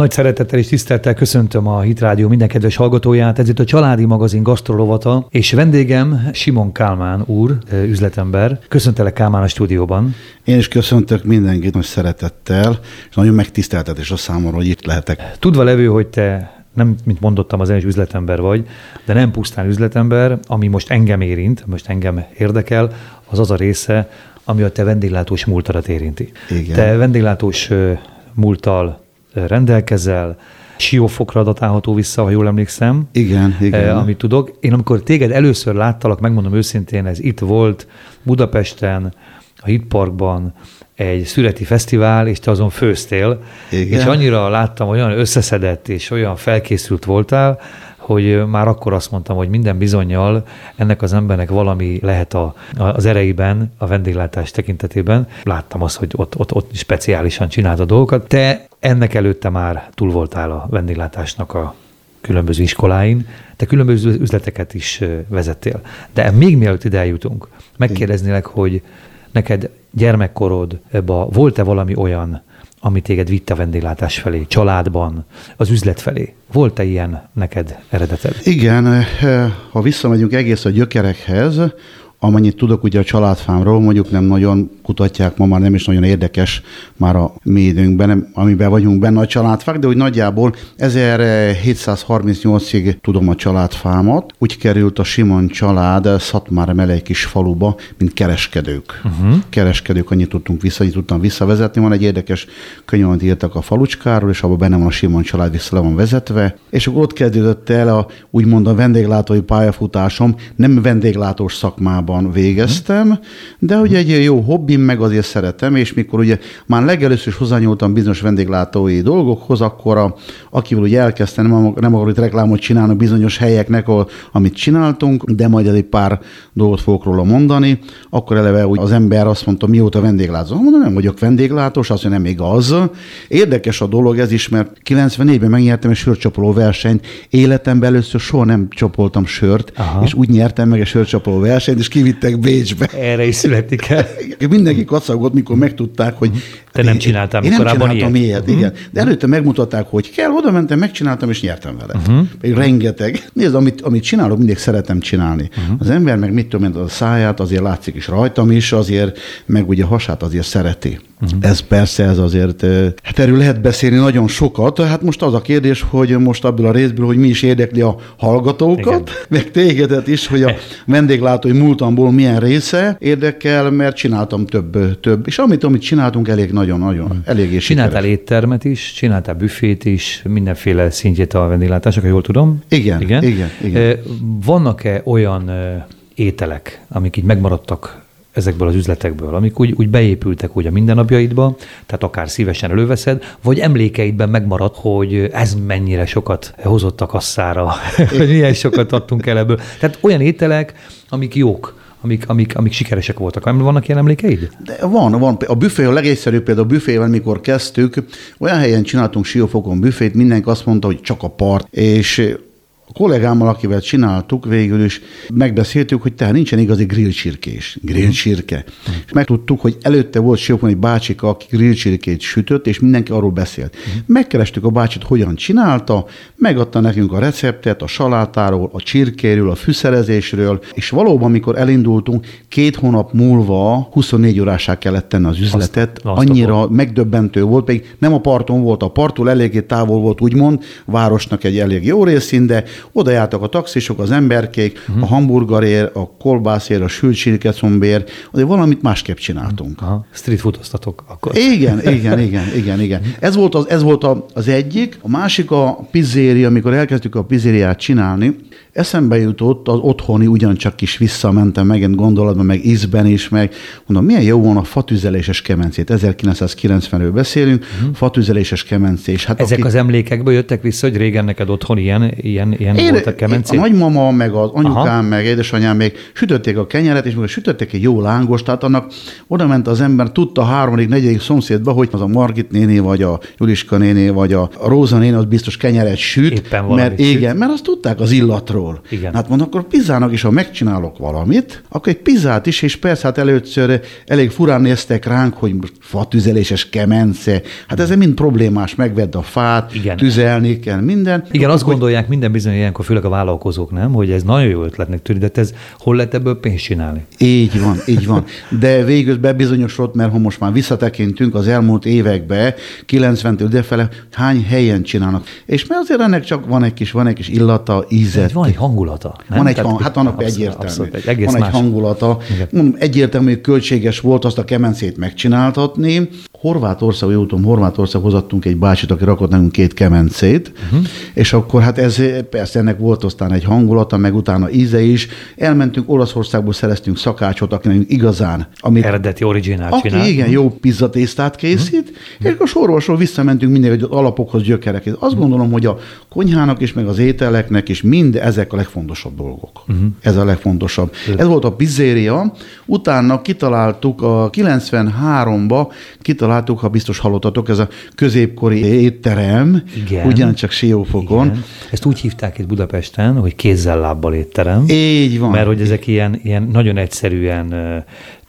Nagy szeretettel és tisztelettel köszöntöm a Hit Rádió minden kedves hallgatóját. Ez itt a Családi Magazin gasztrolovata, és vendégem Simon Kálmán úr, üzletember. Köszöntelek Kálmán a stúdióban. Én is köszöntök mindenkit nagy szeretettel, és nagyon megtiszteltetés a számomra, hogy itt lehetek. Tudva levő, hogy te nem, mint mondottam, az én is üzletember vagy, de nem pusztán üzletember, ami most engem érint, most engem érdekel, az az a része, ami a te vendéglátós múltadat érinti. Igen. Te vendéglátós múlttal rendelkezel, siófokra datálható vissza, ha jól emlékszem. Igen, igen. Eh, amit tudok. Én amikor téged először láttalak, megmondom őszintén, ez itt volt Budapesten, a Hitparkban egy születi fesztivál, és te azon főztél, Igen. és annyira láttam, hogy olyan összeszedett és olyan felkészült voltál, hogy már akkor azt mondtam, hogy minden bizonyal ennek az embernek valami lehet a, az ereiben, a vendéglátás tekintetében. Láttam azt, hogy ott, ott, ott speciálisan csinált a dolgokat. Te ennek előtte már túl voltál a vendéglátásnak a különböző iskoláin, te különböző üzleteket is vezettél. De még mielőtt ide eljutunk, megkérdeznélek, hogy neked gyermekkorodban volt-e valami olyan, ami téged vitt a vendéglátás felé, családban, az üzlet felé? Volt-e ilyen neked eredeted? Igen, ha visszamegyünk egész a gyökerekhez, Amennyit tudok ugye a családfámról, mondjuk nem nagyon kutatják, ma már nem is nagyon érdekes már a mi időnkben, amiben vagyunk benne a családfák, de úgy nagyjából 1738-ig tudom a családfámat. Úgy került a Simon család Szatmár egy kis faluba, mint kereskedők. Uh-huh. Kereskedők, annyit tudtunk vissza, annyit tudtam visszavezetni. Van egy érdekes könyv, amit írtak a falucskáról, és abban benne van a Simon család, vissza le van vezetve. És akkor ott kezdődött el a úgymond a vendéglátói pályafutásom, nem vendéglátós szakmában, korábban végeztem, de hogy egy jó hobbim, meg azért szeretem, és mikor ugye már legelőször is hozzányúltam bizonyos vendéglátói dolgokhoz, akkor a, akivel ugye elkezdtem, nem, nem akarok itt reklámot csinálni bizonyos helyeknek, ahol, amit csináltunk, de majd egy pár dolgot fogok róla mondani, akkor eleve úgy az ember azt mondta, mióta vendéglátó. Mondom, nem vagyok vendéglátós, azt mondja, nem igaz. Érdekes a dolog ez is, mert 94-ben megnyertem egy sörcsapoló versenyt, életemben először soha nem csapoltam sört, Aha. és úgy nyertem meg egy sörcsapoló versenyt, és kivittek Bécsbe. Erre is születik el. Mindenki kacagott, mikor megtudták, hogy... Te nem csináltál én korábban nem csináltam ilyet. ilyet uh-huh. igen. De előtte megmutatták, hogy kell, oda mentem, megcsináltam, és nyertem vele. Uh-huh. Rengeteg. Nézd, amit, amit csinálok, mindig szeretem csinálni. Uh-huh. Az ember meg mit tudom, a száját azért látszik is rajtam is, azért, meg ugye a hasát azért szereti. Uh-huh. Ez persze, ez azért, hát erről lehet beszélni nagyon sokat. Hát most az a kérdés, hogy most abból a részből, hogy mi is érdekli a hallgatókat, Igen. meg tégedet is, hogy a vendéglátói múltamból milyen része érdekel, mert csináltam több, több. És amit, amit csináltunk, elég nagyon-nagyon, uh-huh. eléggé Csináltál sikeres. éttermet is, csináltál büfét is, mindenféle szintjét a vendéglátásnak, jól tudom. Igen, igen. igen, igen. Vannak-e olyan ételek, amik így megmaradtak ezekből az üzletekből, amik úgy, úgy beépültek úgy a mindennapjaidba, tehát akár szívesen előveszed, vagy emlékeidben megmarad, hogy ez mennyire sokat hozott a kasszára, hogy milyen sokat adtunk el ebből. Tehát olyan ételek, amik jók, amik, amik, amik sikeresek voltak. Vannak ilyen emlékeid? De van, van. A büfé a legegyszerűbb például a büfével, mikor kezdtük, olyan helyen csináltunk siófokon büfét, mindenki azt mondta, hogy csak a part, és a kollégámmal, akivel csináltuk, végül is megbeszéltük, hogy tehát nincsen igazi grillcsirkés, grillcsirke. Uh-huh. És megtudtuk, hogy előtte volt Siófoni bácsika, aki grillcsirkét sütött, és mindenki arról beszélt. Uh-huh. Megkerestük a bácsit, hogyan csinálta, megadta nekünk a receptet a salátáról, a csirkéről, a fűszerezésről, és valóban, amikor elindultunk, két hónap múlva 24 órásá kellett tenni az üzletet, azt, azt annyira megdöbbentő volt, pedig nem a parton volt, a parttól eléggé távol volt, úgymond, városnak egy elég jó részén, de oda jártak a taxisok, az emberkék, uh-huh. a hamburgerért, a kolbászért, a sült csirkecombért, azért valamit másképp csináltunk. Aha. Street foodoztatok akkor. Igen, igen, igen, igen, igen. Ez volt az, ez volt az egyik. A másik a pizzéria, amikor elkezdtük a pizzériát csinálni, eszembe jutott az otthoni, ugyancsak is visszamentem megint gondolatban, meg ízben is, meg mondom, milyen jó van a fatüzeléses kemencét. 1990-ről beszélünk, uh-huh. fatüzeléses kemencés. Hát Ezek aki... az emlékekből jöttek vissza, hogy régen neked otthon ilyen, ilyen, ilyen Én, volt a kemencé? A nagymama, meg az anyukám, Aha. meg édesanyám még sütötték a kenyeret, és még sütötték egy jó lángos, tehát annak oda ment az ember, tudta a harmadik, negyedik szomszédba, hogy az a Margit néni, vagy a Juliska néni, vagy a Róza néni, az biztos kenyeret süt, Éppen mert süt. igen, mert azt tudták az illatról. Igen. Hát mondom, akkor pizzának is, ha megcsinálok valamit, akkor egy pizzát is, és persze hát először elég furán néztek ránk, hogy fatüzeléses kemence, hát ez mind problémás, megvedd a fát, Igen. tüzelni kell, minden. Igen, azt gondolják minden bizony ilyenkor, főleg a vállalkozók, nem, hogy ez nagyon jó ötletnek tűnik, de ez hol lehet ebből pénzt csinálni? Így van, így van. De végül bebizonyosodott, mert ha most már visszatekintünk az elmúlt évekbe, 90-től defele, hány helyen csinálnak. És mert azért ennek csak van egy kis, van egy kis illata, íze. Van egy hangulata. Nem? Van egy hang, hát annak abszolút, egyértelmű. Abszolút, egy egész van egy más. hangulata. Igen. Egyértelmű, hogy költséges volt azt a kemencét megcsináltatni, Horvátország, úgy tudom, Horvátország hozattunk egy bácsit, aki rakott nekünk két kemencét, uh-huh. és akkor hát ez persze ennek volt aztán egy hangulata, meg utána íze is. Elmentünk Olaszországból, szereztünk szakácsot, akinek igazán... Amit, Eredeti originál aki csinál. igen, jó pizzatésztát készít, uh-huh. és akkor sorolsor visszamentünk mindig hogy alapokhoz, gyökerekhez. Azt uh-huh. gondolom, hogy a konyhának is, meg az ételeknek is mind ezek a legfontosabb dolgok. Uh-huh. Ez a legfontosabb. Ez volt a pizzéria, utána kitaláltuk a 93-ba, kitaláltuk találtuk, ha biztos hallottatok, ez a középkori étterem, Igen. ugyancsak Siófokon. Igen. Ezt úgy hívták itt Budapesten, hogy kézzel-lábbal étterem. Így van. Mert hogy ezek ilyen, ilyen nagyon egyszerűen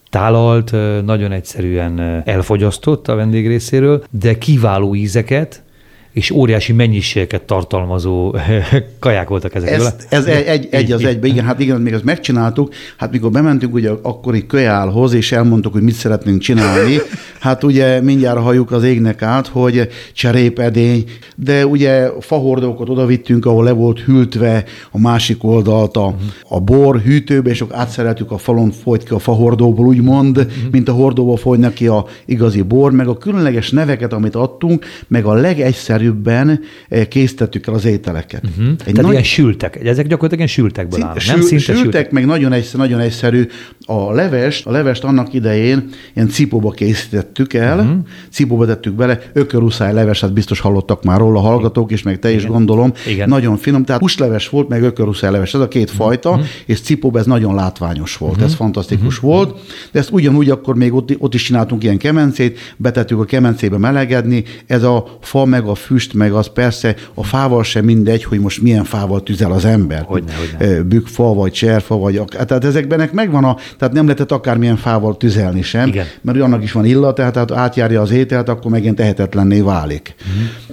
tálalt, nagyon egyszerűen elfogyasztott a vendég részéről, de kiváló ízeket, és óriási mennyiségeket tartalmazó kaják voltak ezek. Ez, ez egy, egy, egy az egybe, igen, hát igen, még ezt megcsináltuk, hát mikor bementünk ugye akkori kölyálhoz, és elmondtuk, hogy mit szeretnénk csinálni, hát ugye mindjárt halljuk az égnek át, hogy cserépedény, de ugye fahordókat oda vittünk, ahol le volt hűltve a másik oldalt a, a bor hűtőbe, és akkor átszereltük a falon, folyt ki a fahordóból, úgymond, uh-huh. mint a hordóból folynak ki a igazi bor, meg a különleges neveket, amit adtunk, meg a legegyszerűbb egyszerűbben eh, készítettük el az ételeket. Uh-huh. Egy Tehát nagy... ilyen sültek, ezek gyakorlatilag ilyen sültekből állnak, nem? Szinte sültek, sültek, meg nagyon egyszerű, nagyon egyszerű. A levest, a levest annak idején ilyen cipóba készítettük el, uh-huh. cipóba tettük bele, ököruszáj leves, hát biztos hallottak már róla hallgatók is, meg te Igen. is gondolom. Igen. Nagyon finom, tehát húsleves volt, meg ököruszáj leves, ez a két uh-huh. fajta, uh-huh. és cipóba ez nagyon látványos volt, uh-huh. ez fantasztikus uh-huh. volt, de ezt ugyanúgy akkor még ott, ott is csináltunk ilyen kemencét, betettük a kemencébe melegedni, ez a fa meg a füst, meg az persze a fával sem mindegy, hogy most milyen fával tüzel az ember. Hogyne, hogyne. Bükfa, vagy cserfa, vagy tehát ezekben megvan a, tehát nem lehetett akármilyen fával tüzelni sem, Igen. mert annak is van illata, tehát átjárja az ételt, akkor megint tehetetlenné válik.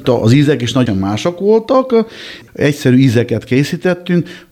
Uh-huh. Az ízek is nagyon mások voltak, egyszerű ízeket készítettünk,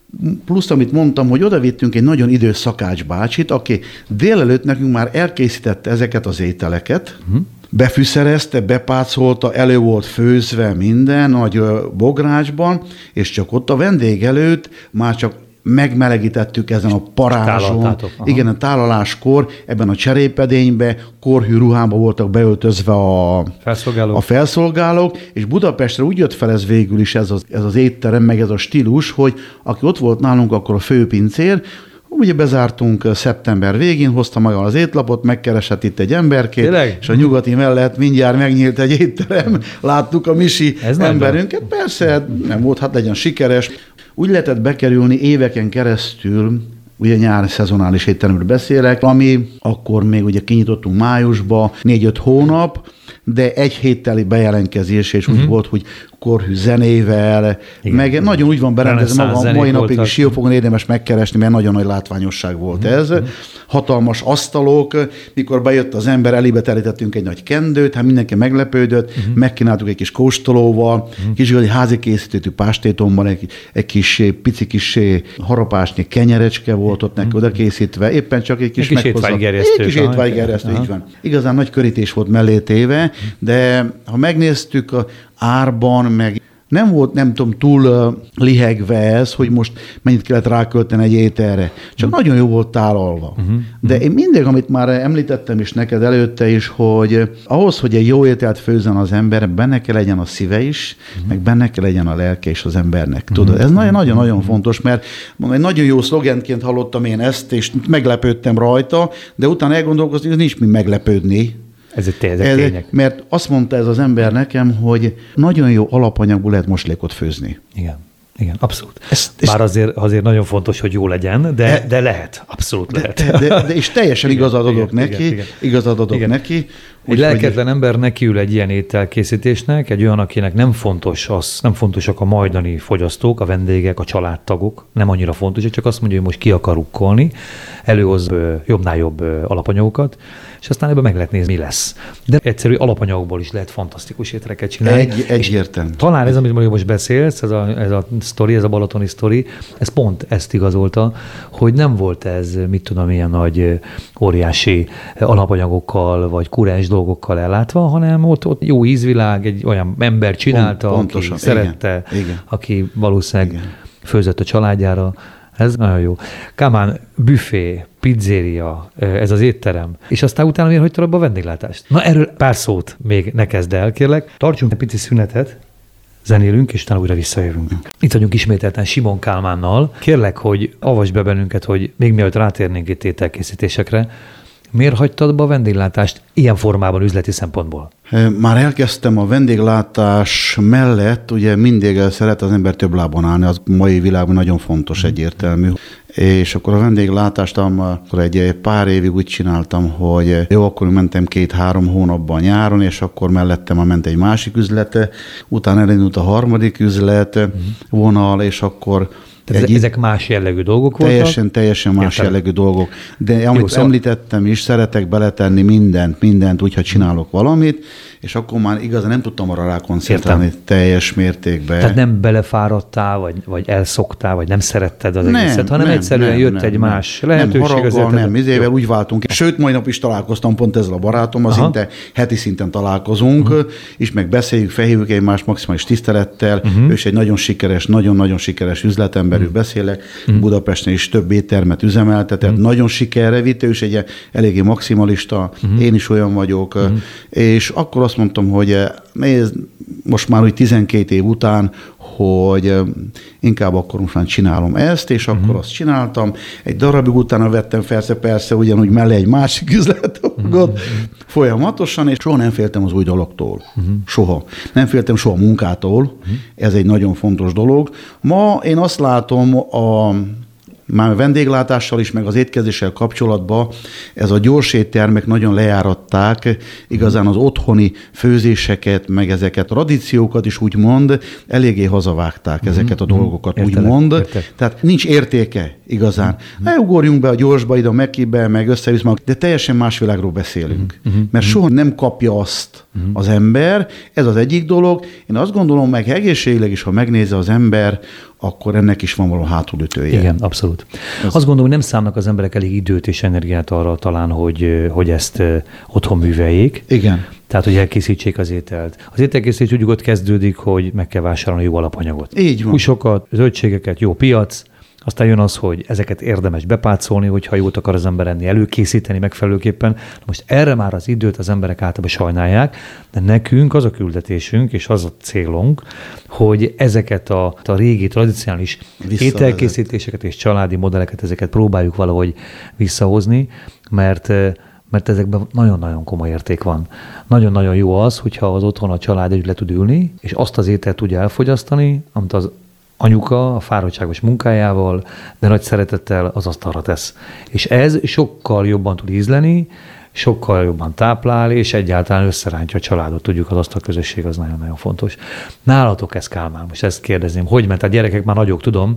plusz amit mondtam, hogy oda vittünk egy nagyon idős szakács bácsit, aki délelőtt nekünk már elkészítette ezeket az ételeket, uh-huh befűszerezte, bepácolta, elő volt főzve minden nagy bográcsban, és csak ott a vendég előtt már csak megmelegítettük ezen a parázson. Igen, a tálaláskor ebben a cserépedénybe, korhű ruhába voltak beöltözve a felszolgálók. a felszolgálók, és Budapestre úgy jött fel ez végül is ez az, ez az étterem, meg ez a stílus, hogy aki ott volt nálunk, akkor a főpincér, Ugye bezártunk szeptember végén, hozta maga az étlapot, megkeresett itt egy emberkét, Tényleg? és a nyugati mellett mindjárt megnyílt egy étterem, láttuk a misi Ez emberünket, persze, nem volt, hát legyen sikeres. Úgy lehetett bekerülni éveken keresztül, ugye nyári szezonális étteremről beszélek, ami akkor még ugye kinyitottunk májusba, négy-öt hónap, de egy hétteli bejelentkezés, és uh-huh. úgy mhm. volt, hogy korhű zenével, Igen. meg nagyon úgy van berendezve maga, mai napig is Siófogon érdemes megkeresni, mert nagyon nagy látványosság volt uh-huh. ez. Hatalmas asztalok, mikor bejött az ember, elébe terítettünk egy nagy kendőt, hát mindenki meglepődött, uh-huh. megkínáltuk egy kis kóstolóval, uh-huh. kis házi készítőtű pástétomban, egy, egy kis pici kis harapásnyi kenyerecske volt ott neki uh-huh. oda készítve, éppen csak egy kis, egy kis étvágygerjesztő. Egy kis étvágygerjesztő, így van. Igazán nagy körítés volt mellé téve, de ha megnéztük a árban, meg nem volt, nem tudom, túl lihegve ez, hogy most mennyit kellett rákölteni egy ételre. Csak uh-huh. nagyon jó volt tálalva. Uh-huh. De én mindig, amit már említettem is neked előtte is, hogy ahhoz, hogy egy jó ételt főzzen az ember, benne kell legyen a szíve is, uh-huh. meg benne kell legyen a lelke is az embernek. Tudod, uh-huh. ez nagyon-nagyon fontos, mert egy nagyon jó szlogenként hallottam én ezt, és meglepődtem rajta, de utána elgondolkoztam, hogy nincs mi meglepődni, ez egy ezek ez, tények. Mert azt mondta ez az ember nekem, hogy nagyon jó alapanyagból lehet moslékot főzni. Igen. Igen, abszolút. Ezt, Bár azért, azért nagyon fontos, hogy jó legyen, de, de lehet, abszolút de, lehet. De, de, de, és teljesen igazad adok igen, neki, igen, igazad adok igen. neki. Egy lelketlen hogy... ember nekiül egy ilyen ételkészítésnek, egy olyan, akinek nem fontos az, nem fontosak a majdani fogyasztók, a vendégek, a családtagok, nem annyira fontos, csak azt mondja, hogy most ki akar rukkolni, előhoz jobbnál jobb alapanyagokat, és aztán ebben meg lehet nézni, mi lesz. De egyszerű alapanyagokból is lehet fantasztikus ételeket csinálni. Egy, egyértelmű. Talán ez, amit most beszélsz, ez a, ez a sztori, ez a balatoni sztori, ez pont ezt igazolta, hogy nem volt ez, mit tudom, ilyen nagy óriási alapanyagokkal, vagy kurás dolgokkal ellátva, hanem ott, ott jó ízvilág, egy olyan ember csinálta, Pont, pontosan, aki szerette, igen, igen. aki valószínűleg igen. főzött a családjára, ez nagyon jó. Kámán, büfé, pizzeria, ez az étterem, és aztán utána miért hagytad abba a vendéglátást? Na erről pár szót még ne kezd el, kérlek. Tartsunk egy pici szünetet, zenélünk, és utána újra visszajövünk. Itt vagyunk ismételten Simon Kálmánnal. Kérlek, hogy avasd be bennünket, hogy még mielőtt rátérnénk itt ételkészítésekre, Miért hagytad be a vendéglátást ilyen formában üzleti szempontból? Már elkezdtem a vendéglátás mellett, ugye mindig szeret az ember több lábon állni, az mai világban nagyon fontos, mm. egyértelmű. És akkor a vendéglátást akkor egy pár évig úgy csináltam, hogy jó, akkor mentem két-három hónapban nyáron, és akkor mellettem ment egy másik üzlet, utána elindult a harmadik üzlet mm. vonal, és akkor tehát egy, ezek más jellegű dolgok voltak? Teljesen, teljesen más Értem. jellegű dolgok. De amit Jó, szóval... említettem is, szeretek beletenni mindent, mindent, úgyhogy csinálok valamit, és akkor már igazán nem tudtam arra rákoncentrálni teljes mértékben. Tehát nem belefáradtál, vagy, vagy elszoktál, vagy nem szeretted az nem, egészet, hanem nem, egyszerűen nem, jött nem, egy más nem, lehetőség. Nem haraggal, nem, izével úgy váltunk. Sőt, mai nap is találkoztam pont ezzel a barátom, az szinte heti szinten találkozunk, uh-huh. és meg beszéljük, felhívjuk egymást maximális tisztelettel. Uh-huh. Ő is egy nagyon sikeres, nagyon-nagyon sikeres üzletember, uh-huh. beszélek, uh-huh. Budapesten is több éttermet üzemeltetett, uh-huh. nagyon sikerre vitte, ő is egy eléggé maximalista, uh-huh. én is olyan vagyok, uh-huh. és akkor azt mondtam, hogy eh, nézd, most már úgy 12 év után, hogy eh, inkább akkor most már csinálom ezt, és akkor uh-huh. azt csináltam. Egy darabig utána vettem persze, persze ugyanúgy mellé egy másik üzletolgot uh-huh. folyamatosan, és soha nem féltem az új dologtól. Uh-huh. Soha. Nem féltem soha munkától. Uh-huh. Ez egy nagyon fontos dolog. Ma én azt látom a már vendéglátással is, meg az étkezéssel kapcsolatban ez a gyors éttermek nagyon lejáratták, igazán az otthoni főzéseket, meg ezeket a tradíciókat is úgymond eléggé hazavágták mm-hmm. ezeket a mhm. dolgokat, Értelek, úgymond. Értelek. Tehát nincs értéke igazán. Mm-hmm. Ne ugorjunk be a gyorsba, ide a Mekibe, meg össze de teljesen más világról beszélünk. Mm-hmm. Mert soha nem kapja azt mm-hmm. az ember, ez az egyik dolog. Én azt gondolom, meg egészségileg is, ha megnézze az ember, akkor ennek is van való hátulütője. Igen, abszolút. Ez... Azt gondolom, hogy nem számnak az emberek elég időt és energiát arra talán, hogy, hogy ezt otthon műveljék. Igen. Tehát, hogy elkészítsék az ételt. Az ételkészítés úgy ott kezdődik, hogy meg kell vásárolni jó alapanyagot. Így van. Húsokat, zöldségeket, jó piac, aztán jön az, hogy ezeket érdemes bepácolni, hogyha jót akar az ember enni, előkészíteni megfelelőképpen. Na most erre már az időt az emberek általában sajnálják, de nekünk az a küldetésünk és az a célunk, hogy ezeket a, a régi tradicionális ételkészítéseket és családi modelleket, ezeket próbáljuk valahogy visszahozni, mert mert ezekben nagyon-nagyon komoly érték van. Nagyon-nagyon jó az, hogyha az otthon a család együtt le tud ülni, és azt az ételt tudja elfogyasztani, amit az anyuka a fáradtságos munkájával, de nagy szeretettel az asztalra tesz. És ez sokkal jobban tud ízleni, sokkal jobban táplál, és egyáltalán összerántja a családot. Tudjuk, az asztal közösség az nagyon-nagyon fontos. Nálatok ez Kálmán, most ezt kérdezném, hogy ment? A gyerekek már nagyok, tudom,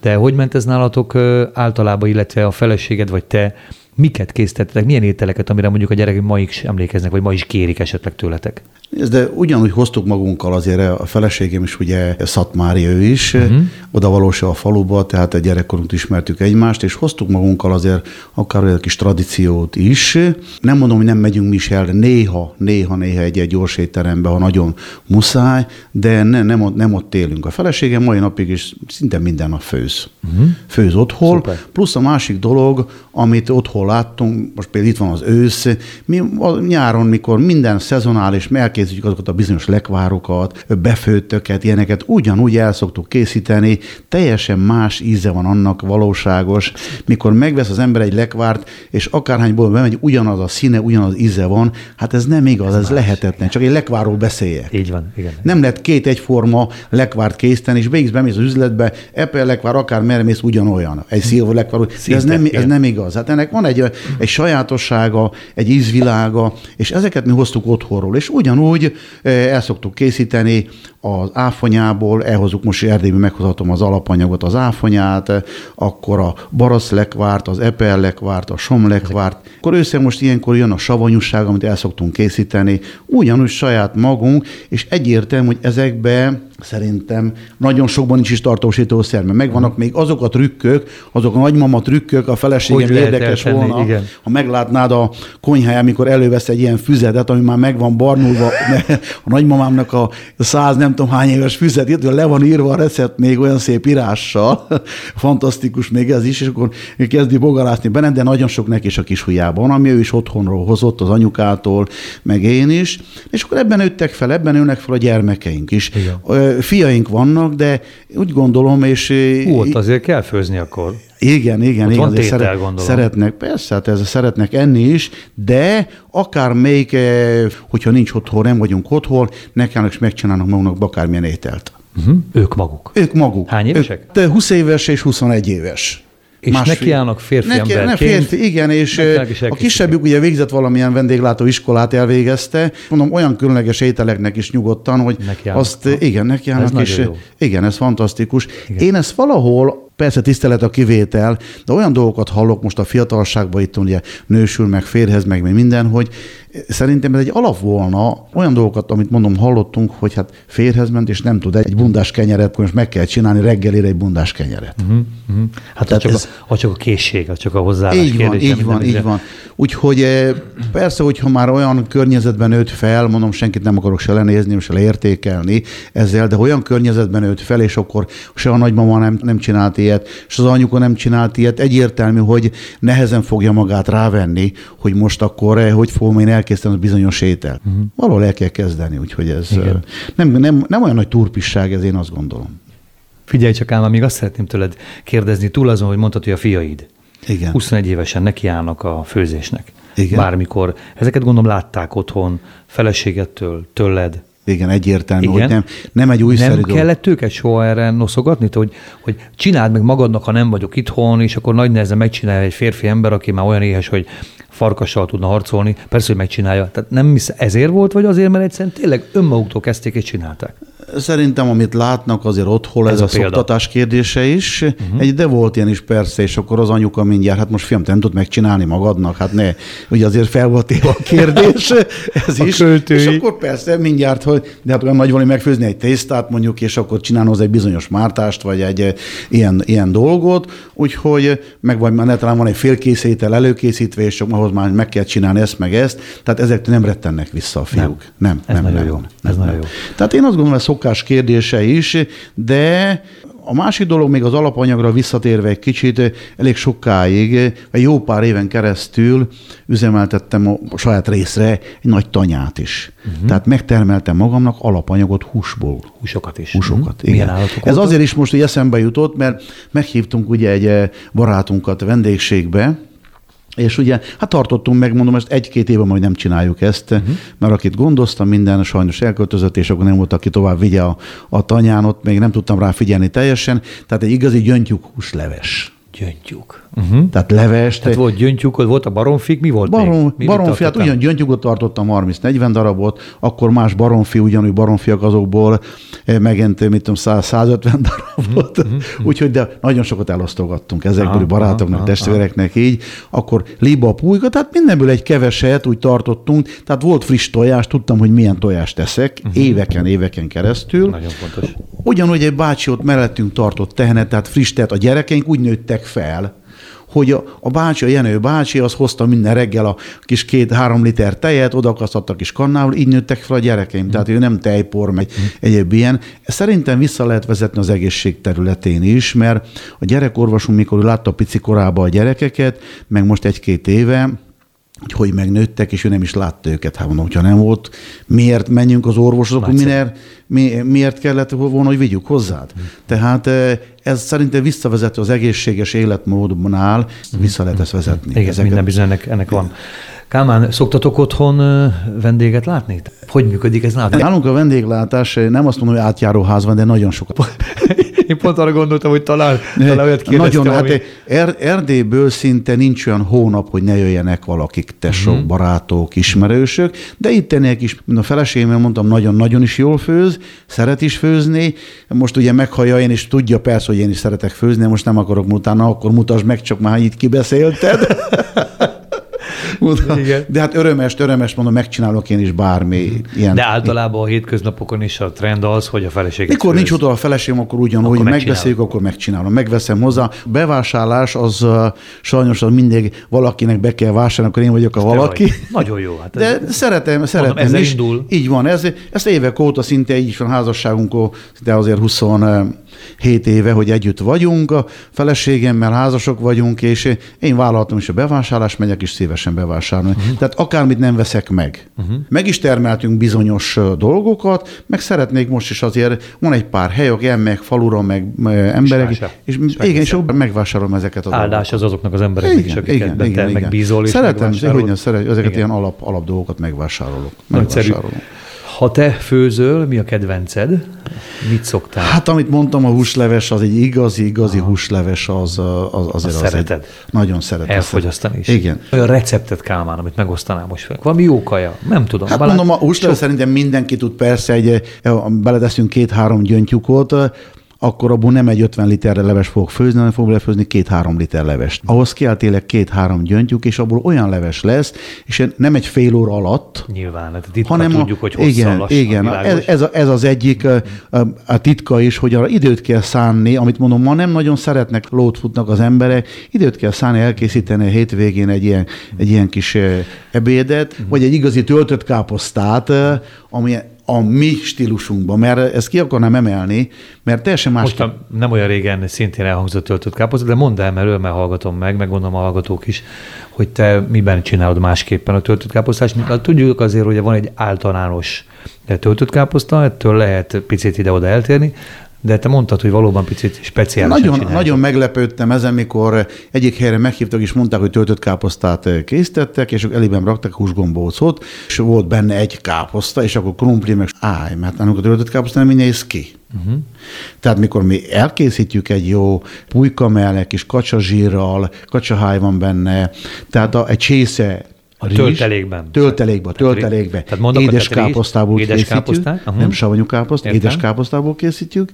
de hogy ment ez nálatok általában, illetve a feleséged vagy te miket készítettetek, milyen ételeket, amire mondjuk a gyerekek ma is emlékeznek, vagy ma is kérik esetleg tőletek? De ugyanúgy hoztuk magunkkal azért a feleségem is, ugye Szatmári ő is, uh-huh. oda valósa a faluba, tehát a gyerekkorunk ismertük egymást, és hoztuk magunkkal azért akár olyan kis tradíciót is. Nem mondom, hogy nem megyünk mi is el, néha, néha, néha egy, egy gyors étterembe, ha nagyon muszáj, de ne, nem, ott, nem ott élünk. A feleségem mai napig is szinte minden nap főz. Uh-huh. Főz otthon, Szuper. plusz a másik dolog, amit otthon láttunk, most például itt van az ősz, mi a nyáron, mikor minden szezonális, elkészítjük azokat a bizonyos lekvárokat, befőttöket, ilyeneket, ugyanúgy el szoktuk készíteni, teljesen más íze van annak valóságos, mikor megvesz az ember egy lekvárt, és akárhányból bemegy, ugyanaz a színe, ugyanaz íze van, hát ez nem igaz, ez, ez lehetetlen, csak egy lekvárról beszélje. Így van, igen. Nem lehet két egyforma lekvárt készíteni, és végig bemész az üzletbe, Apple lekvár, akár merre mész, ugyanolyan. Egy szilva lekvár, de ez nem, ez nem igaz. Hát ennek van egy, egy sajátossága, egy ízvilága, és ezeket mi hoztuk otthonról, és ugyanúgy eh, el szoktuk készíteni az áfonyából, elhozunk most Erdélyben meghozhatom az alapanyagot, az áfonyát, akkor a baraszlekvárt, az epellekvárt, a somlekvárt. Akkor össze most ilyenkor jön a savanyúság, amit el szoktunk készíteni, ugyanúgy saját magunk, és egyértelmű, hogy ezekbe szerintem nagyon sokban nincs is tartósítószer, mert megvannak még azok a trükkök, azok a nagymama trükkök, a feleségem érdekes eltenni, volna, igen. ha meglátnád a konyháján, amikor elővesz egy ilyen füzetet, ami már megvan barnulva, a nagymamámnak a száz nem tudom hány éves füzet, le van írva a recept még olyan szép írással, fantasztikus még ez is, és akkor kezdi bogarászni benne, de nagyon sok neki is a kis hujjában, ami ő is otthonról hozott, az anyukától, meg én is, és akkor ebben nőttek fel, ebben nőnek fel a gyermekeink is. Igen fiaink vannak, de úgy gondolom, és... Hú, ott azért kell főzni akkor. Igen, igen, ott igen. Van tétel, szeret, gondolom. szeretnek, persze, hát ez szeretnek enni is, de akár még, hogyha nincs otthon, nem vagyunk otthon, nekem is megcsinálnak maguknak akármilyen ételt. Uh-huh. Ők maguk? Ők maguk. Hány évesek? Ők, de 20 éves és 21 éves. És Másfél. nekiállnak férfi neki, emberként. Ne férfi, igen, és a kisebbük ugye végzett valamilyen vendéglátó iskolát elvégezte. Mondom, olyan különleges ételeknek is nyugodtan, hogy nekiállnak. azt, igen, nekiállnak, és igen, ez fantasztikus. Igen. Én ezt valahol Persze tisztelet a kivétel, de olyan dolgokat hallok most a fiatalságban, itt ugye nősül, meg férhez, meg minden, hogy Szerintem ez egy alap volna, olyan dolgokat, amit mondom, hallottunk, hogy hát férhez ment, és nem tud egy bundás kenyeret, most meg kell csinálni reggelire egy bundás kenyeret. Uh-huh, uh-huh. Hát az csak, ez, a, az csak a készség, az csak a hozzáállás Így van, kérdés, így van, így van. Úgyhogy eh, persze, hogyha már olyan környezetben nőtt fel, mondom, senkit nem akarok se lenézni, se leértékelni ezzel, de olyan környezetben nőtt fel, és akkor se a nagymama nem, nem csinált ilyet, és az anyuka nem csinált ilyet, egyértelmű, hogy nehezen fogja magát rávenni, hogy most akkor, eh, hogy fogom én elkészíteni az bizonyos ételt. Uh-huh. Valahol el kell kezdeni, úgyhogy ez nem, nem, nem olyan nagy turpisság, ez én azt gondolom. Figyelj csak ám, még azt szeretném tőled kérdezni, túl azon, hogy mondtad, hogy a fiaid. Igen. 21 évesen nekiállnak a főzésnek. Igen. Bármikor. Ezeket gondolom látták otthon, feleségettől, tőled. Igen, egyértelmű, Igen. hogy nem, nem egy újszerű Nem dolog. kellett őket soha erre noszogatni, hogy, hogy csináld meg magadnak, ha nem vagyok itthon, és akkor nagy nehezen megcsinálja egy férfi ember, aki már olyan éhes, hogy farkassal tudna harcolni, persze, hogy megcsinálja. Tehát nem hisz, ezért volt, vagy azért, mert egyszerűen tényleg önmaguktól kezdték és csinálták? Szerintem, amit látnak, azért otthon ez, ez a, a szoktatás kérdése is. Uh-huh. Egy, de volt ilyen is persze, és akkor az anyuka mindjárt, hát most fiam, te nem tud megcsinálni magadnak, hát ne. Ugye azért fel volt a kérdés, ez a is. Költői. És akkor persze mindjárt, hogy de hát olyan nagy valami megfőzni egy tésztát mondjuk, és akkor csinálni egy bizonyos mártást, vagy egy eh, ilyen, ilyen dolgot, úgyhogy meg vagy már talán van egy félkészétel előkészítve, és ahhoz már meg kell csinálni ezt, meg ezt, tehát ezek nem rettennek vissza a fiúk. Nem, nem, ez nem, nagyon nem, jó. Nem, ez nem. nagyon jó. Tehát én azt gondolom, hogy szokás kérdése is, de a másik dolog még az alapanyagra visszatérve egy kicsit, elég sokáig, egy jó pár éven keresztül üzemeltettem a saját részre egy nagy tanyát is. Uh-huh. Tehát megtermeltem magamnak alapanyagot húsból. Húsokat is. Húsokat, uh-huh. igen. Ez voltak? azért is most hogy eszembe jutott, mert meghívtunk ugye egy barátunkat vendégségbe, és ugye, hát tartottunk meg, mondom, ezt egy-két éve majd nem csináljuk ezt, uh-huh. mert akit gondoztam, minden sajnos elköltözött, és akkor nem volt, aki tovább vigye a, a tanyán, ott még nem tudtam rá figyelni teljesen. Tehát egy igazi gyöngyük húsleves. Gyöngyük. Uh-huh. Tehát leves. Tehát volt gyöngyük, volt a baromfik, mi volt Barom, még? Mi baromfi, hát ugyan gyöngyükot tartottam 30-40 darabot, akkor más baromfi, ugyanúgy baromfiak azokból eh, megint, mit tudom, 100, 150 darabot. Uh-huh. Úgyhogy de nagyon sokat elosztogattunk ezekből aha, barátoknak, aha, testvéreknek aha. így. Akkor liba, pulyka, tehát mindenből egy keveset úgy tartottunk. Tehát volt friss tojás, tudtam, hogy milyen tojást teszek, uh-huh. éveken, éveken keresztül. Nagyon fontos. Ugyanúgy egy bácsi ott mellettünk tartott tehenet, tehát friss tehet. A gyerekeink úgy nőttek fel, hogy a, a bácsi, a Jenő bácsi, az hozta minden reggel a kis két-három liter tejet, odakasztott a kis kannával, így nőttek fel a gyerekeim. Mm. Tehát ő nem tejpor, meg mm. egyéb ilyen. Szerintem vissza lehet vezetni az egészség területén is, mert a gyerekorvosunk, mikor látta pici korában a gyerekeket, meg most egy-két éve, hogy hogy megnőttek, és ő nem is látta őket. Hát mondom, hogyha nem volt, miért menjünk az orvoshoz, akkor miért, mi, miért kellett volna, hogy vigyük hozzád? Mm. Tehát eh, ez szerintem visszavezető az egészséges életmódnál, mm. vissza lehet ezt vezetni. Igen, Ezeket... minden bizony ennek, ennek van. Kálmán, szoktatok otthon eh, vendéget látni? Hogy működik ez nálunk? Nálunk a vendéglátás, eh, nem azt mondom, hogy átjáró ház van, de nagyon sokat. Én pont arra gondoltam, hogy talán, talán olyat Nagyon, ami... hát er, Erdélyből szinte nincs olyan hónap, hogy ne jöjjenek valakik, tesók, uh-huh. barátok, ismerősök, de itt ennél is, mint a feleségemmel mondtam, nagyon-nagyon is jól főz, szeret is főzni, most ugye meghallja én, és tudja persze, hogy én is szeretek főzni, most nem akarok utána, akkor mutasd meg, csak már itt kibeszélted. Igen. De hát örömes, örömes, mondom, megcsinálok én is bármi ilyen. De általában a hétköznapokon is a trend az, hogy a feleség. Mikor nincs oda a feleségem, akkor ugyanúgy megbeszéljük, akkor megcsinálom. Megveszem hozzá. Bevásárlás az sajnos az mindig valakinek be kell vásárolni, akkor én vagyok a valaki. Vagy. Nagyon jó. Hát De ez, szeretem, szeretem mondom, is. Indul. Így van. Ez, ezt évek óta szinte így van házasságunkon, de azért 20 hét éve, hogy együtt vagyunk, a feleségemmel házasok vagyunk, és én vállaltam is a bevásárlást, megyek is szívesen bevásárolni. Uh-huh. Tehát akármit nem veszek meg. Uh-huh. Meg is termeltünk bizonyos dolgokat, meg szeretnék most is azért, van egy pár helyek, elmegyek falura, meg emberek, és, és, és igen, és megvásárolom ezeket a Áldás dolgokat. az azoknak az embereknek is, akiket igen, igen, igen. megbízol. Szeretem, hogy szeretem, ezeket igen. ilyen alap, alap dolgokat megvásárolok. megvásárolok. Ha te főzöl, mi a kedvenced? Mit szoktál? Hát, amit mondtam, a húsleves, az egy igazi, igazi Aha. húsleves, az, az azért az szereted. Egy, nagyon szeretem. Elfogyasztani is. Igen. Olyan receptet Kálmán, amit megosztanám most fel. Valami jó kaja? Nem tudom. Hát Balát, mondom, a húsleves sok... szerintem mindenki tud persze, egy, beledeszünk két-három gyöngytyúkot, akkor abból nem egy 50 literre leves fogok főzni, hanem fogok lefőzni két-három liter levest. Ahhoz kell tényleg két-három gyöngyük, és abból olyan leves lesz, és nem egy fél óra alatt. Nyilván, hát a titka hanem tudjuk, hogy hosszan, Igen, lassan, igen ez, ez, a, ez, az egyik a, a titka is, hogy arra időt kell szánni, amit mondom, ma nem nagyon szeretnek, lót futnak az emberek, időt kell szánni, elkészíteni a hétvégén egy ilyen, egy ilyen kis ebédet, uh-huh. vagy egy igazi töltött káposztát, ami a mi stílusunkban, mert ezt ki akarnám emelni, mert teljesen más. Most nem olyan régen szintén elhangzott töltött káposzta, de mondd el, mert örömmel hallgatom meg, meg gondolom a hallgatók is, hogy te miben csinálod másképpen a töltött káposztást. Tudjuk azért, hogy van egy általános töltött káposzta, ettől lehet picit ide-oda eltérni, de te mondtad, hogy valóban picit speciális. Nagyon, nagyon meglepődtem ezen, mikor egyik helyre meghívtak, és mondták, hogy töltött káposztát készítettek, és elében raktak húsgombócot, és volt benne egy káposzta, és akkor krumpli, meg állj, mert amikor töltött káposzta nem így néz ki. Uh-huh. Tehát mikor mi elkészítjük egy jó pulykamell, egy kis kacsazsírral, kacsaháj van benne, tehát a, egy csésze a rizs, töltelékben. Töltelékben, töltelékben. Tehát mondok, édes káposztából édes készítjük. uh-huh. Nem savanyú káposzt, édes káposztából készítjük.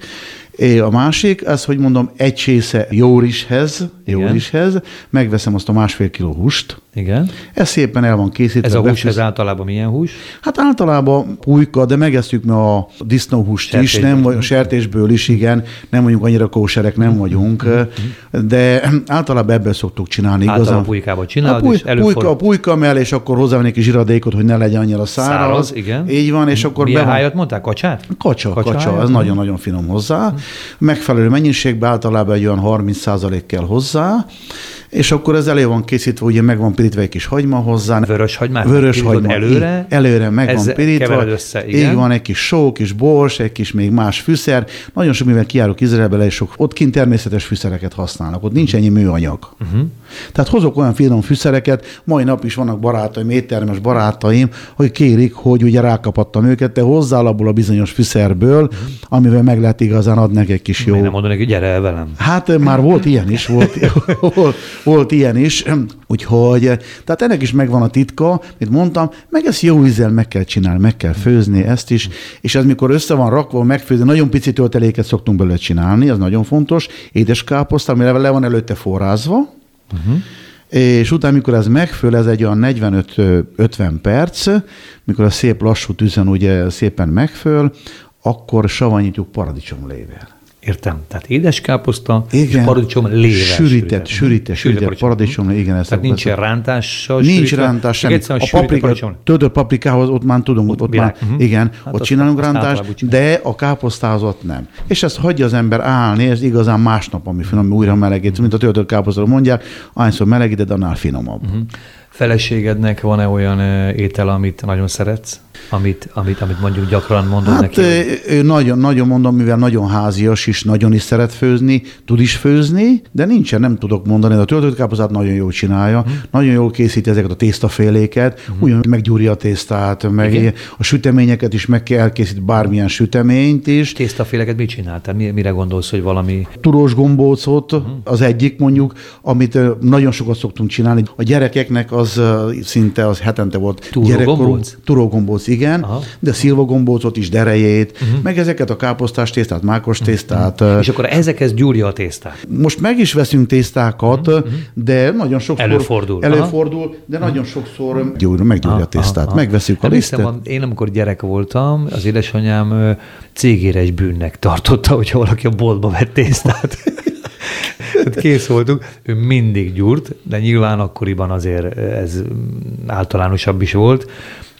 A másik, az, hogy mondom, egy csésze jó rizshez, jó rizshez, megveszem azt a másfél kiló húst, igen. Ez szépen el van készítve. Ez a hús, ez általában milyen hús? Hát általában pulyka, de megesztjük mi a disznóhúst is, nem, vagy a sertésből is, igen, nem vagyunk annyira kóserek, nem vagyunk, mm-hmm. de általában ebből szoktuk csinálni. Általában igazán. pulykában csinálod, a puly, és pulyka, a pulyka mell, és akkor hozzá egy kis zsiradékot, hogy ne legyen annyira száraz. száraz igen. Így van, és akkor... Milyen hájat mondták? Kacsát? Kacsa, kacsa, kacsa ez nagyon-nagyon finom hozzá. Megfelelő mennyiségben általában egy olyan 30% kell hozzá, és akkor ez elő van készítve, ugye meg van pirítva egy kis hagyma hozzá. Vörös hagymát? Vörös hagyma. Előre? Előre meg van pirítva. össze, igen. Így van, egy kis só, kis bors, egy kis még más fűszer. Nagyon sok, mivel kiárok Izraelbe, és sok, ott kint természetes fűszereket használnak, ott nincs ennyi műanyag. Uh-huh. Tehát hozok olyan finom fűszereket, mai nap is vannak barátaim, éttermes barátaim, hogy kérik, hogy ugye rákapattam őket, de hozzá abból a bizonyos fűszerből, amivel meg lehet igazán adni egy kis jó. Miért nem mondanak, hogy gyere el velem? Hát már volt ilyen is, volt, volt, volt ilyen is, úgyhogy, tehát ennek is megvan a titka, mint mondtam, meg ezt jó vízzel meg kell csinálni, meg kell főzni ezt is, és ez mikor össze van rakva, megfőzni, nagyon pici tölteléket szoktunk belőle csinálni, ez nagyon fontos, édes káposzta, amire le van előtte forrázva, uh-huh. És utána, mikor ez megföl, ez egy olyan 45-50 perc, mikor a szép lassú tűzön ugye szépen megföl, akkor savanyítjuk paradicsomlével. Értem. Tehát édeskáposzta igen. és paradicsom lével. Sűrített, sűrített, sűrített paradicsom, igen. Ezt Tehát nincsen rántással Nincs rántás semmi. A paprika, töltött paprikához ott már tudom, ott, ott már, uh-huh. igen, hát ott csinálunk rántást, de a káposztához ott nem. És ezt hagyja az ember állni, ez igazán másnap, ami finom, újra melegít, mint a töltött káposztáról mondják, ahányszor melegíted, annál finomabb. Uh-huh. Feleségednek van-e olyan étel, amit nagyon szeretsz? Amit, amit, amit mondjuk gyakran mondod hát, neki? Ő nagyon, nagyon mondom, mivel nagyon házias is, nagyon is szeret főzni, tud is főzni, de nincsen, nem tudok mondani, de a töltött káposztát nagyon jól csinálja, hmm. nagyon jól készíti ezeket a tésztaféléket, hmm. ugyan meggyúrja a tésztát, meg Igen? a süteményeket is meg kell elkészíteni, bármilyen süteményt is. Tésztaféleket mit csináltál? Mire gondolsz, hogy valami? Turós gombócot hmm. az egyik mondjuk, amit nagyon sokat szoktunk csinálni. A gyerekeknek az szinte az hetente volt. Turó Turógombóc, igen, Aha. de szilvagombócot is, derejét, uh-huh. meg ezeket a káposztás tésztát, mákos mhm. tésztát. Uh-huh. És akkor ezekhez gyúrja a tésztát? Most meg is veszünk tésztákat, uh-huh. de nagyon sokszor... Előfordul. Előfordul, de uh-huh. nagyon sokszor gyúr, meggyúrja a tésztát. Aha. Megveszünk a lisztet. Én amikor gyerek voltam, az édesanyám cégéres bűnnek tartotta, hogyha valaki a boltba vett tésztát. Hát kész voltunk. Ő mindig gyúrt, de nyilván akkoriban azért ez általánosabb is volt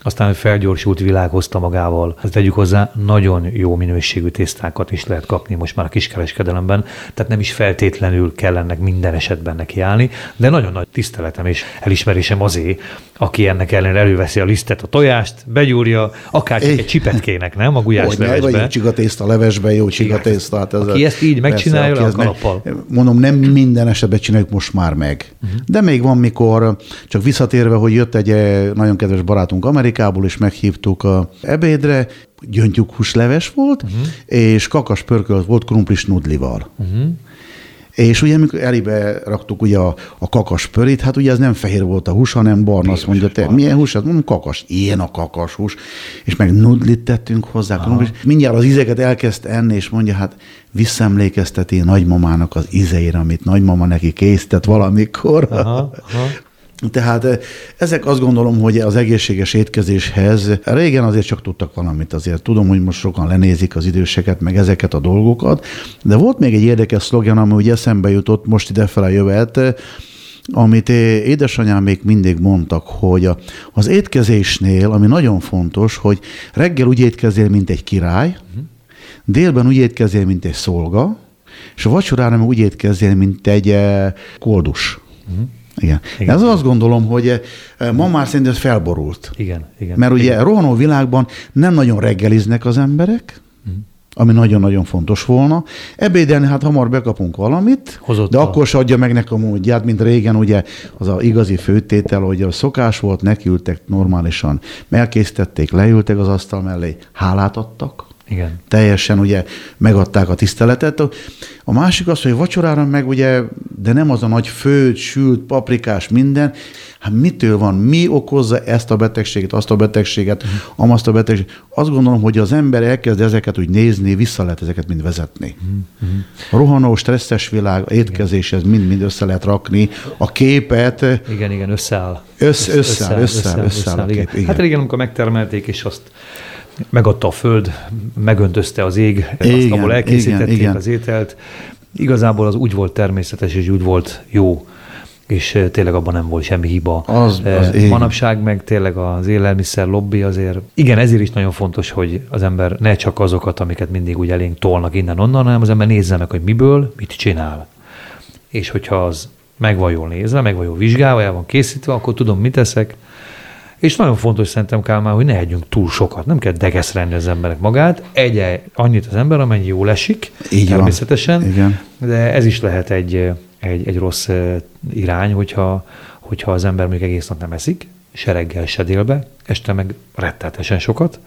aztán felgyorsult világ hozta magával. Ezt tegyük hozzá, nagyon jó minőségű tésztákat is lehet kapni most már a kiskereskedelemben, tehát nem is feltétlenül kell ennek minden esetben neki állni, de nagyon nagy tiszteletem és elismerésem azé, aki ennek ellenére előveszi a lisztet, a tojást, begyúrja, akár csak egy csipetkének, nem? A gulyás Hogy levesbe. Vagy csigatészta levesbe, jó csigatészta. Hát ez aki ezt így megcsinálja, persze, a kalappal. Mondom, nem minden esetben csináljuk most már meg. Uh-huh. De még van, mikor, csak visszatérve, hogy jött egy eh, nagyon kedves barátunk Amerikából, Amerikából is meghívtuk a ebédre, húsleves volt, uh-huh. és kakas pörkölt volt krumplis nudlival. Uh-huh. És ugye, amikor elébe raktuk ugye a, a kakas pörét, hát ugye ez nem fehér volt a hús, hanem barna. Azt mondja, te milyen hús? Hát mondom, kakas. Ilyen a kakas hús. És meg nudlit tettünk hozzá. Krumplis. Mindjárt az ízeket elkezd enni, és mondja, hát visszaemlékezteti nagymamának az ízeire, amit nagymama neki készített valamikor. Aha, aha. Tehát eh, ezek azt gondolom, hogy az egészséges étkezéshez régen azért csak tudtak valamit azért. Tudom, hogy most sokan lenézik az időseket, meg ezeket a dolgokat, de volt még egy érdekes szlogen, ami ugye eszembe jutott most idefele jövet, amit édesanyám még mindig mondtak, hogy az étkezésnél, ami nagyon fontos, hogy reggel úgy étkezél, mint egy király, délben úgy étkezél, mint egy szolga, és a vacsorára úgy étkezél, mint egy koldus. Uh-huh. Igen. igen. Ez azt gondolom, hogy eh, ma már szerintem ez felborult. Igen, igen. Mert ugye igen. rohanó világban nem nagyon reggeliznek az emberek, uh-huh. ami nagyon-nagyon fontos volna. Ebédelni hát hamar bekapunk valamit, Hozott de a... akkor se adja meg nekem a módját, mint régen ugye az a igazi főtétel, hogy a szokás volt, nekiültek normálisan, megkészítették, leültek az asztal mellé, hálát adtak, igen. Teljesen ugye megadták a tiszteletet. A másik az, hogy vacsorára meg ugye, de nem az a nagy főt, sült, paprikás, minden. Hát mitől van? Mi okozza ezt a betegséget, azt a betegséget, uh-huh. amazt a betegséget? Azt gondolom, hogy az ember elkezd ezeket úgy nézni, vissza lehet ezeket mind vezetni. Uh-huh. A rohanó, stresszes világ, étkezéshez mind-mind össze lehet rakni. A képet... Igen, igen, összeáll. Össze, összeáll, összeáll, összeáll, összeáll, összeáll, összeáll a kép, igen. Hát régen, amikor megtermelték, és azt megadta a föld, megöntözte az ég, igen, azt, ahol elkészítették igen, igen. az ételt. Igazából az úgy volt természetes, és úgy volt jó, és tényleg abban nem volt semmi hiba. Az, az Manapság meg tényleg az élelmiszer lobby azért, igen, ezért is nagyon fontos, hogy az ember ne csak azokat, amiket mindig úgy elénk tolnak innen-onnan, hanem az ember nézze meg, hogy miből, mit csinál. És hogyha az meg van jól nézve, meg van jól vizsgálva, el van készítve, akkor tudom, mit teszek, és nagyon fontos szerintem Kálmán, hogy ne együnk túl sokat. Nem kell degeszrenni az emberek magát. Egye annyit az ember, amennyi jól esik, Így természetesen. Van. Igen. De ez is lehet egy, egy, egy rossz irány, hogyha, hogyha az ember még egész nap nem eszik, se reggel, se délbe, este meg rettetesen sokat,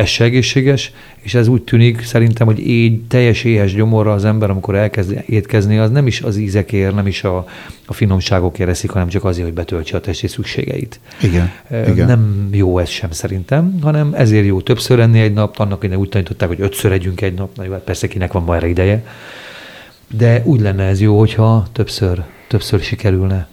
ez se egészséges, és ez úgy tűnik szerintem, hogy így teljes éhes gyomorra az ember, amikor elkezd étkezni, az nem is az ízekért, nem is a, a finomságokért eszik, hanem csak azért, hogy betöltse a testi szükségeit. Igen, e, igen. Nem jó ez sem szerintem, hanem ezért jó többször enni egy nap, annak hogy úgy tanították, hogy ötször együnk egy nap, na jó, persze kinek van ma erre ideje, de úgy lenne ez jó, hogyha többször, többször sikerülne.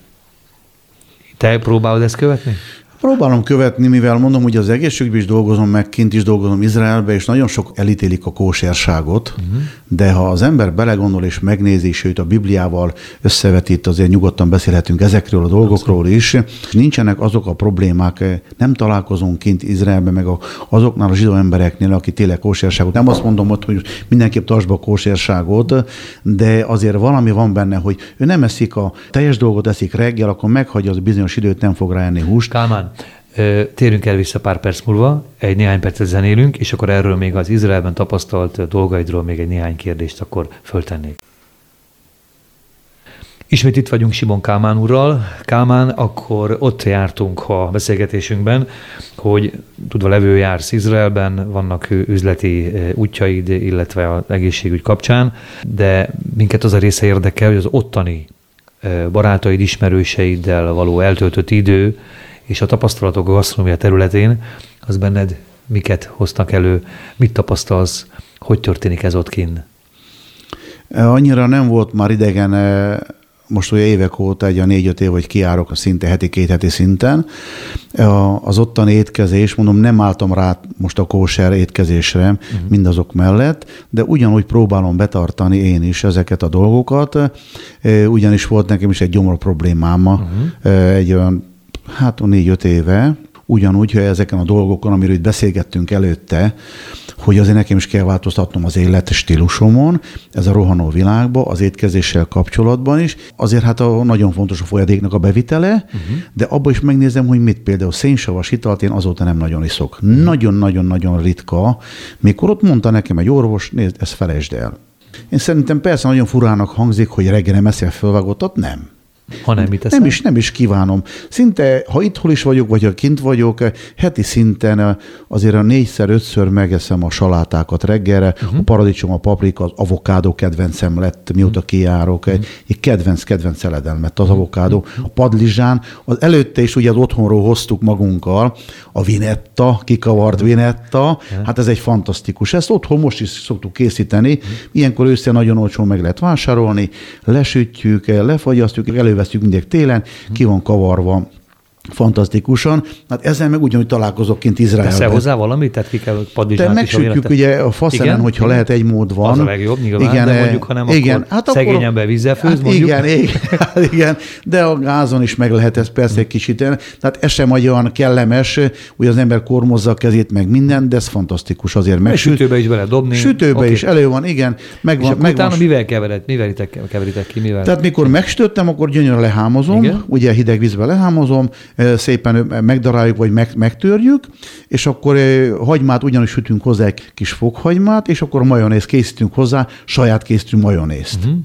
Te próbálod ezt követni? Próbálom követni, mivel mondom, hogy az egészségügyben is dolgozom, meg kint is dolgozom Izraelbe, és nagyon sok elítélik a kósérságot, uh-huh. de ha az ember belegondol és megnézi, sőt a Bibliával összevetít, azért nyugodtan beszélhetünk ezekről a dolgokról is. Nincsenek azok a problémák, nem találkozunk kint Izraelben, meg azoknál a zsidó embereknél, aki tényleg kósérságot. Nem azt mondom ott, hogy mindenképp tartsd be a kósérságot, de azért valami van benne, hogy ő nem eszik a teljes dolgot, eszik reggel, akkor meghagyja az bizonyos időt, nem fog rá enni húst. Kálmán, Térünk el vissza pár perc múlva, egy néhány percet zenélünk, és akkor erről még az Izraelben tapasztalt dolgaidról még egy néhány kérdést akkor föltennék. Ismét itt vagyunk Simon Kálmán úrral. Kálmán, akkor ott jártunk a beszélgetésünkben, hogy tudva levő jársz Izraelben, vannak üzleti útjaid, illetve az egészségügy kapcsán, de minket az a része érdekel, hogy az ottani barátaid, ismerőseiddel való eltöltött idő, és a tapasztalatok a gasztronómia területén, az benned miket hoztak elő, mit tapasztalsz, hogy történik ez ott kinn? Annyira nem volt már idegen, e, most ugye évek óta, egy a négy-öt év, hogy kiárok a szinte heti, két heti szinten. Az ottani étkezés, mondom, nem álltam rá most a kóser étkezésre uh-huh. mindazok mellett, de ugyanúgy próbálom betartani én is ezeket a dolgokat, e, ugyanis volt nekem is egy gyomor problémám, uh-huh. egy olyan hát négy-öt éve, ugyanúgy, hogy ezeken a dolgokon, amiről itt beszélgettünk előtte, hogy azért nekem is kell változtatnom az élet stílusomon, ez a rohanó világba, az étkezéssel kapcsolatban is. Azért hát a, nagyon fontos a folyadéknak a bevitele, uh-huh. de abban is megnézem, hogy mit például szénsavas italt én azóta nem nagyon iszok. Uh-huh. Nagyon-nagyon-nagyon ritka. Mikor ott mondta nekem egy orvos, nézd, ezt felejtsd el. Én szerintem persze nagyon furának hangzik, hogy reggel nem eszel fölvágottat, nem. Ha nem, mit Nem is, nem is kívánom. Szinte, ha itthol is vagyok, vagy ha kint vagyok, heti szinten eh, azért a négyszer, ötször megeszem a salátákat reggelre, uh-huh. a paradicsom, a paprika, az avokádó kedvencem lett, mióta kijárok. Uh-huh. Egy kedvenc, kedvenc szeledem lett az avokádó. A padlizsán, az előtte is ugye az otthonról hoztuk magunkkal, a vinetta, kikavart vinetta, hát ez egy fantasztikus. Ezt otthon most is szoktuk készíteni. Ilyenkor össze nagyon olcsón meg lehet vásárolni, lesütjük, lefagyasztjuk, elő elővesztjük mindig télen, ki van kavarva fantasztikusan. Hát ezzel meg ugyanúgy találkozok kint Izraelben. Teszel hozzá valamit? Tehát ki kell padlizsát De megsütjük ugye a faszenen, hogyha igen? lehet egy mód van. Az a legjobb, nyilván, igen, de mondjuk, ha nem, igen, akkor hát szegény ember vízzel főz, hát mondjuk. Igen, igen, hát igen, de a gázon is meg lehet ez persze egy kicsit. Tehát ez sem olyan kellemes, hogy az ember kormozza a kezét, meg minden, de ez fantasztikus azért. Meg sütőbe is bele dobni. Sütőbe okay. is elő van, igen. Meg van, meg utána van. mivel kevered, mivel keveritek ki? Mivel? Tehát mikor megsütöttem, akkor gyönyörűen lehámozom, ugye hideg vízbe lehámozom, szépen megdaráljuk, vagy meg, megtörjük, és akkor hagymát ugyanúgy sütünk hozzá egy kis fokhagymát, és akkor majonéz készítünk hozzá, saját készítünk majonézt. Uh-huh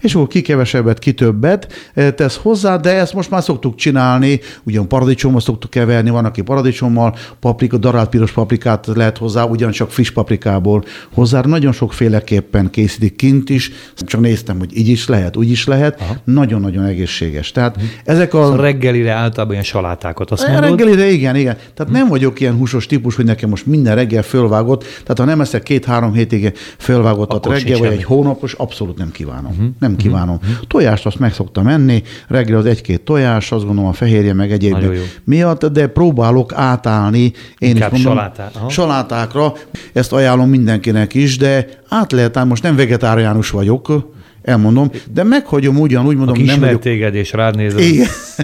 és akkor ki kevesebbet, ki többet eh, tesz hozzá, de ezt most már szoktuk csinálni, ugyan paradicsommal szoktuk keverni, van, aki paradicsommal, paprika, darált piros paprikát lehet hozzá, ugyancsak friss paprikából hozzá, nagyon sokféleképpen készítik kint is, csak néztem, hogy így is lehet, úgy is lehet, Aha. nagyon-nagyon egészséges. Tehát hmm. ezek a... Szóval reggelire általában ilyen salátákat, azt mondod? Reggelire igen, igen. Tehát hmm. nem vagyok ilyen húsos típus, hogy nekem most minden reggel fölvágott, tehát ha nem eszek két-három hétig fölvágottat reggel, vagy egy hónapos, abszolút nem kívánom. Hmm uh-huh. nem uh-huh. kívánom. Uh-huh. Tojást azt meg szoktam enni, reggel az egy-két tojás, azt gondolom a fehérje meg egyéb miatt, de próbálok átállni én Inkább is mondom, salátá. salátákra. Ezt ajánlom mindenkinek is, de át lehet állni, most nem vegetáriánus vagyok, elmondom, de meghagyom ugyanúgy, mondom, Aki nem vagyok... téged és rád néz,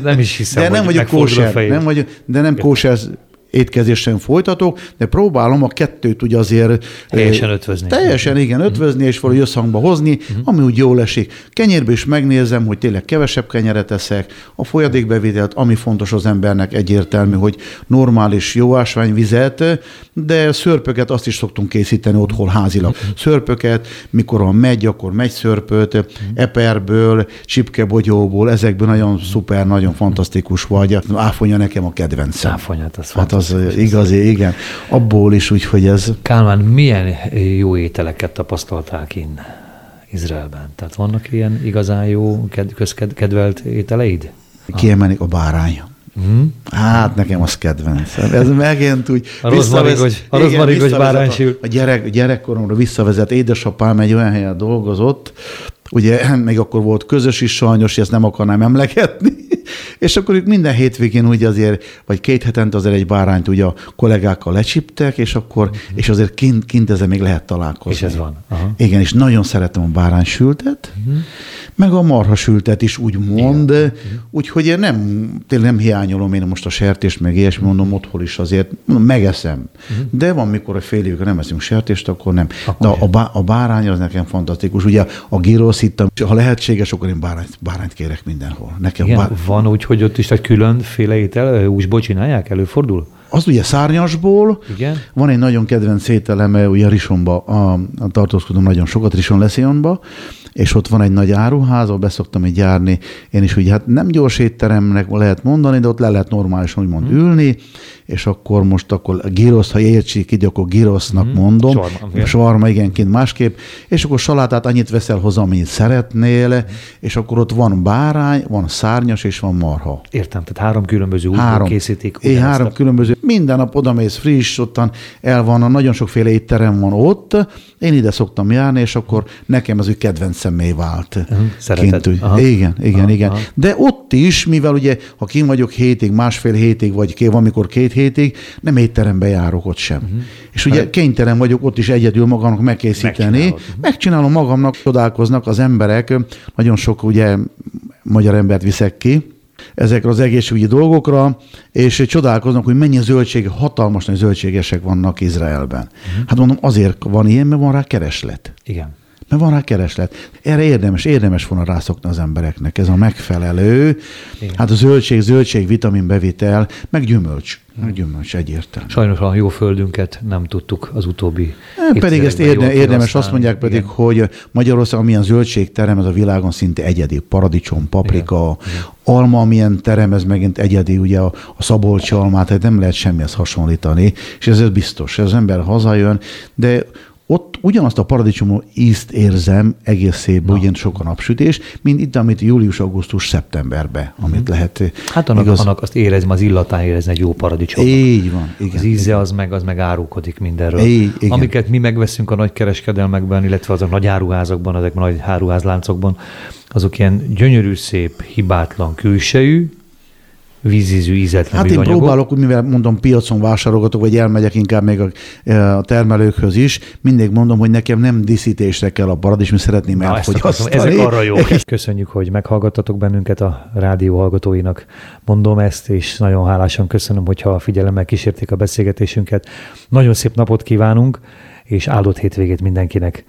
nem is hiszem, de nem vagyok kóser, nem vagyok, de nem kóser étkezésen folytatok, de próbálom a kettőt ugye azért... Teljesen ötvözni. Teljesen, igen, ötvözni, és valahogy összhangba hozni, uh-huh. ami úgy jól esik. Kenyérbe is megnézem, hogy tényleg kevesebb kenyeret eszek, a folyadékbevételt, ami fontos az embernek egyértelmű, hogy normális jó ásványvizet, de szörpöket azt is szoktunk készíteni otthon házilag. Uh-huh. Szörpöket, mikor van megy, akkor megy szörpöt, uh-huh. eperből, csipkebogyóból, ezekből nagyon szuper, nagyon fantasztikus vagy. Áfonya nekem a kedvencem. Áfonyát, az hát az igazi, igen. Abból is úgy, hogy ez... Kálmán, milyen jó ételeket tapasztaltál innen Izraelben? Tehát vannak ilyen igazán jó, közkedvelt ételeid? Kiemelik a bárány. Mm. Hát nekem az kedvenc. Ez megint úgy a rozmarigos, a rozmarigos báránysül. A, a gyerek, gyerekkoromra visszavezet. Édesapám egy olyan helyen dolgozott, ugye még akkor volt közös is sajnos, ezt nem akarnám emlegetni, És akkor ők minden hétvégén úgy azért, vagy két hetente azért egy bárányt ugye a kollégákkal lecsiptek, és akkor, uh-huh. és azért kint, kint ezzel még lehet találkozni. És ez van. Aha. Igen, és nagyon szeretem a báránysültet, uh-huh. meg a marhasültet is úgy mond, uh-huh. úgyhogy én nem, tényleg nem hiányolom én most a sertést, meg ilyesmi, mondom, otthon is azért, mondom, megeszem. Uh-huh. De van, mikor a fél évig nem eszünk sertést, akkor nem. Akkor De a, a, a bárány az nekem fantasztikus. Ugye a gyrosz ha lehetséges, akkor én bárányt, bárányt kérek mindenhol. Nekem Igen, bár... van úgy, hogy ott is egy különféle étel, úsból csinálják, előfordul? Az ugye szárnyasból. Igen. Van egy nagyon kedvenc ételeme, ugye Risonba, a, a tartózkodom nagyon sokat, Rison Leszionba, és ott van egy nagy áruház, ahol beszoktam egy járni. Én is ugye, hát nem gyors étteremnek lehet mondani, de ott le lehet normálisan úgymond hmm. ülni, és akkor most akkor girosz, ha értsék így, akkor girosznak hmm. mondom. Svarma, Svarma igenként másképp. És akkor salátát annyit veszel hozzá, amennyit szeretnél, hmm. és akkor ott van bárány, van szárnyas, és van marha. Értem, tehát három különböző három, készítik. É, három különböző. Minden nap odamész friss, ottan el van, nagyon sokféle étterem van ott. Én ide szoktam járni, és akkor nekem az ő kedvencemé vált. Szereted. Kint, aha. Igen, igen, aha, igen. Aha. De ott is, mivel ugye, ha kim vagyok hétig, másfél hétig, vagy van, amikor két hétig, nem étterembe járok ott sem. Uh-huh. És ugye hát, kénytelen vagyok ott is egyedül magamnak megkészíteni. Megcsinálom magamnak, csodálkoznak az emberek, nagyon sok ugye magyar embert viszek ki, ezekre az egészségügyi dolgokra, és csodálkoznak, hogy mennyi zöldség, hatalmas nagy zöldségesek vannak Izraelben. Uh-huh. Hát mondom, azért van ilyen, mert van rá kereslet. Igen mert van rá kereslet. Erre érdemes, érdemes volna rászokni az embereknek. Ez a megfelelő, Igen. hát a zöldség, zöldség, vitamin bevitel, meg gyümölcs. Meg gyümölcs egyértelmű. Sajnos a jó földünket nem tudtuk az utóbbi e, Pedig ezt érde, érdemes, azt mondják pedig, Igen. hogy Magyarország amilyen zöldségterem, ez a világon szinte egyedi. Paradicsom, paprika, Igen. alma, amilyen terem, ez megint egyedi, ugye a, a szabolcsi almát, tehát nem lehet semmihez hasonlítani, és ez, ez biztos, az ember hazajön, de ott ugyanazt a paradicsomó ízt érzem egész évben, ugyan sok a napsütés, mint itt, amit július, augusztus, szeptemberben, amit uh-huh. lehet. Hát annak, igaz... annak azt érezem, az illatán érezni egy jó paradicsom. Így van. Igen, az íze az meg, az meg árulkodik mindenről. Így, igen. Amiket mi megveszünk a nagy kereskedelmekben, illetve az a nagy áruházakban, ezekben a nagy áruházláncokban, azok ilyen gyönyörű, szép, hibátlan külsejű, vízízű, ízetlen Hát én próbálok, mivel mondom, piacon vásárolgatok, vagy elmegyek inkább még a, e, a termelőkhöz is, mindig mondom, hogy nekem nem díszítésre kell a paradicsom, szeretném elfogyasztani. Ezek arra jó. Köszönjük, hogy meghallgattatok bennünket a rádió hallgatóinak. Mondom ezt, és nagyon hálásan köszönöm, hogyha figyelemmel kísérték a beszélgetésünket. Nagyon szép napot kívánunk, és áldott hétvégét mindenkinek.